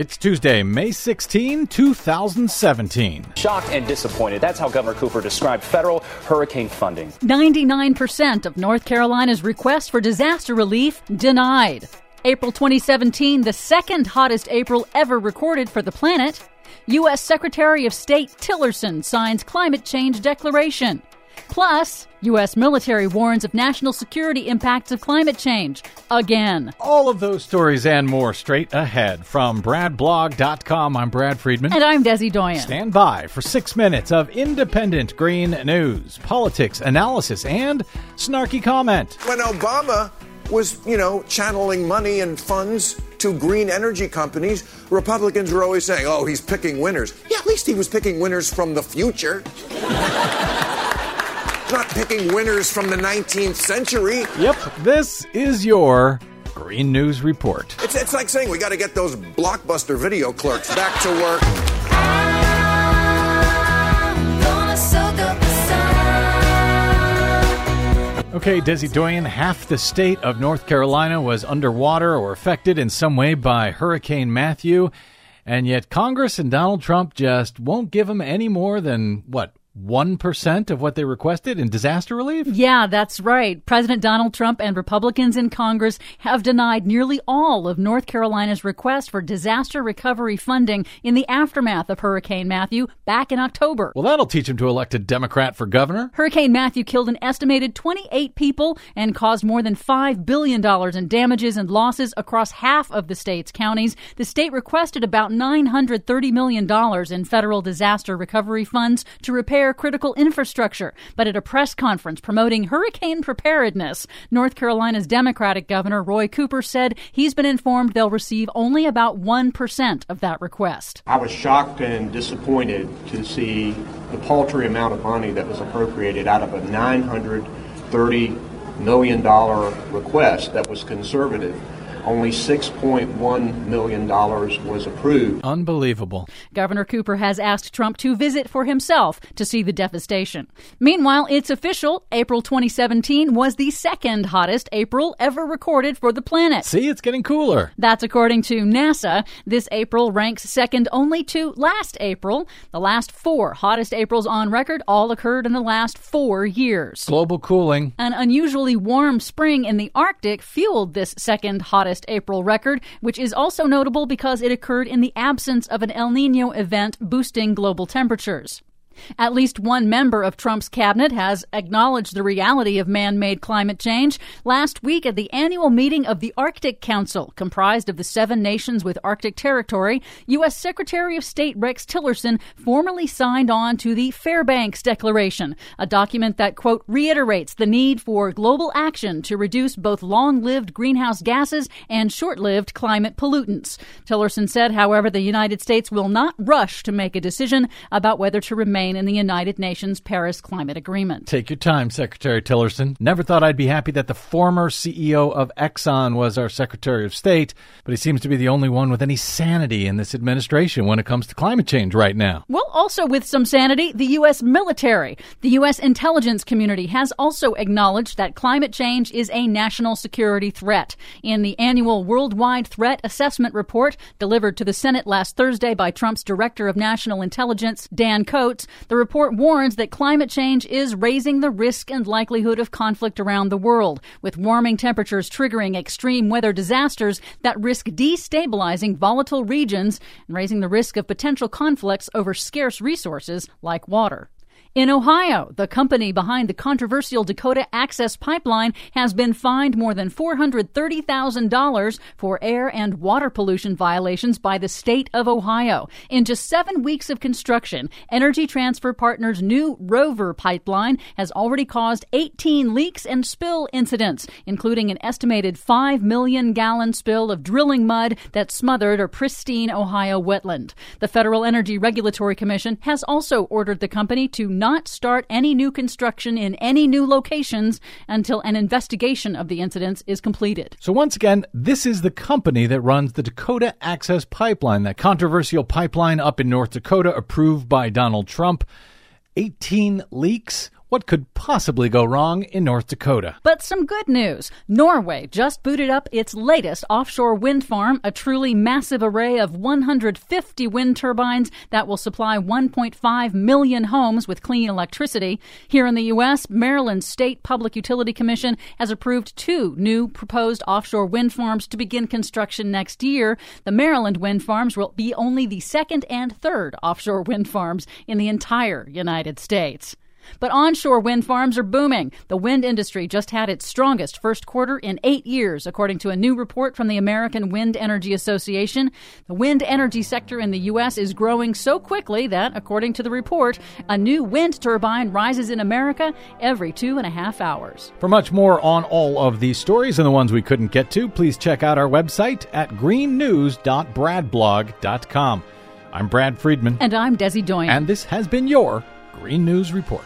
It's Tuesday, May 16, 2017. Shocked and disappointed. That's how Governor Cooper described federal hurricane funding. 99% of North Carolina's requests for disaster relief denied. April 2017, the second hottest April ever recorded for the planet. U.S. Secretary of State Tillerson signs climate change declaration. Plus, U.S. military warns of national security impacts of climate change. Again. All of those stories and more straight ahead. From BradBlog.com, I'm Brad Friedman. And I'm Desi Doyen. Stand by for six minutes of independent green news, politics, analysis, and snarky comment. When Obama was, you know, channeling money and funds to green energy companies, Republicans were always saying, oh, he's picking winners. Yeah, at least he was picking winners from the future. Not picking winners from the 19th century. Yep, this is your Green News Report. It's, it's like saying we got to get those blockbuster video clerks back to work. Okay, Desi Doyen, half the state of North Carolina was underwater or affected in some way by Hurricane Matthew, and yet Congress and Donald Trump just won't give them any more than, what, 1% of what they requested in disaster relief? Yeah, that's right. President Donald Trump and Republicans in Congress have denied nearly all of North Carolina's request for disaster recovery funding in the aftermath of Hurricane Matthew back in October. Well, that'll teach him to elect a Democrat for governor. Hurricane Matthew killed an estimated 28 people and caused more than $5 billion in damages and losses across half of the state's counties. The state requested about $930 million in federal disaster recovery funds to repair critical infrastructure. But at a press conference promoting hurricane preparedness, North Carolina's Democratic Governor Roy Cooper said he's been informed they'll receive only about 1% of that request. I was shocked and disappointed to see the paltry amount of money that was appropriated out of a $930 million request that was conservative only $6.1 million was approved. Unbelievable. Governor Cooper has asked Trump to visit for himself to see the devastation. Meanwhile, it's official. April 2017 was the second hottest April ever recorded for the planet. See, it's getting cooler. That's according to NASA. This April ranks second only to last April. The last four hottest Aprils on record all occurred in the last four years. Global cooling. An unusually warm spring in the Arctic fueled this second hottest hottest April record, which is also notable because it occurred in the absence of an El Nino event boosting global temperatures. At least one member of Trump's cabinet has acknowledged the reality of man made climate change. Last week at the annual meeting of the Arctic Council, comprised of the seven nations with Arctic territory, U.S. Secretary of State Rex Tillerson formally signed on to the Fairbanks Declaration, a document that, quote, reiterates the need for global action to reduce both long lived greenhouse gases and short lived climate pollutants. Tillerson said, however, the United States will not rush to make a decision about whether to remain remain in the United Nations Paris Climate Agreement. Take your time, Secretary Tillerson. Never thought I'd be happy that the former CEO of Exxon was our Secretary of State, but he seems to be the only one with any sanity in this administration when it comes to climate change right now. Well, also with some sanity, the U.S. military. The U.S. intelligence community has also acknowledged that climate change is a national security threat. In the annual Worldwide Threat Assessment Report delivered to the Senate last Thursday by Trump's Director of National Intelligence, Dan Coats, the report warns that climate change is raising the risk and likelihood of conflict around the world, with warming temperatures triggering extreme weather disasters that risk destabilizing volatile regions and raising the risk of potential conflicts over scarce resources like water. In Ohio, the company behind the controversial Dakota Access Pipeline has been fined more than $430,000 for air and water pollution violations by the state of Ohio. In just seven weeks of construction, Energy Transfer Partners' new Rover pipeline has already caused 18 leaks and spill incidents, including an estimated 5 million gallon spill of drilling mud that smothered a pristine Ohio wetland. The Federal Energy Regulatory Commission has also ordered the company to not start any new construction in any new locations until an investigation of the incidents is completed. So, once again, this is the company that runs the Dakota Access Pipeline, that controversial pipeline up in North Dakota approved by Donald Trump. 18 leaks What could possibly go wrong in North Dakota? But some good news. Norway just booted up its latest offshore wind farm, a truly massive array of 150 wind turbines that will supply 1.5 million homes with clean electricity. Here in the U.S., Maryland State Public Utility Commission has approved two new proposed offshore wind farms to begin construction next year. The Maryland wind farms will be only the second and third offshore wind farms in the entire United States. But onshore wind farms are booming. The wind industry just had its strongest first quarter in eight years, according to a new report from the American Wind Energy Association. The wind energy sector in the U.S. is growing so quickly that, according to the report, a new wind turbine rises in America every two and a half hours. For much more on all of these stories and the ones we couldn't get to, please check out our website at greennews.bradblog.com. I'm Brad Friedman. And I'm Desi Doyen. And this has been your Green News Report.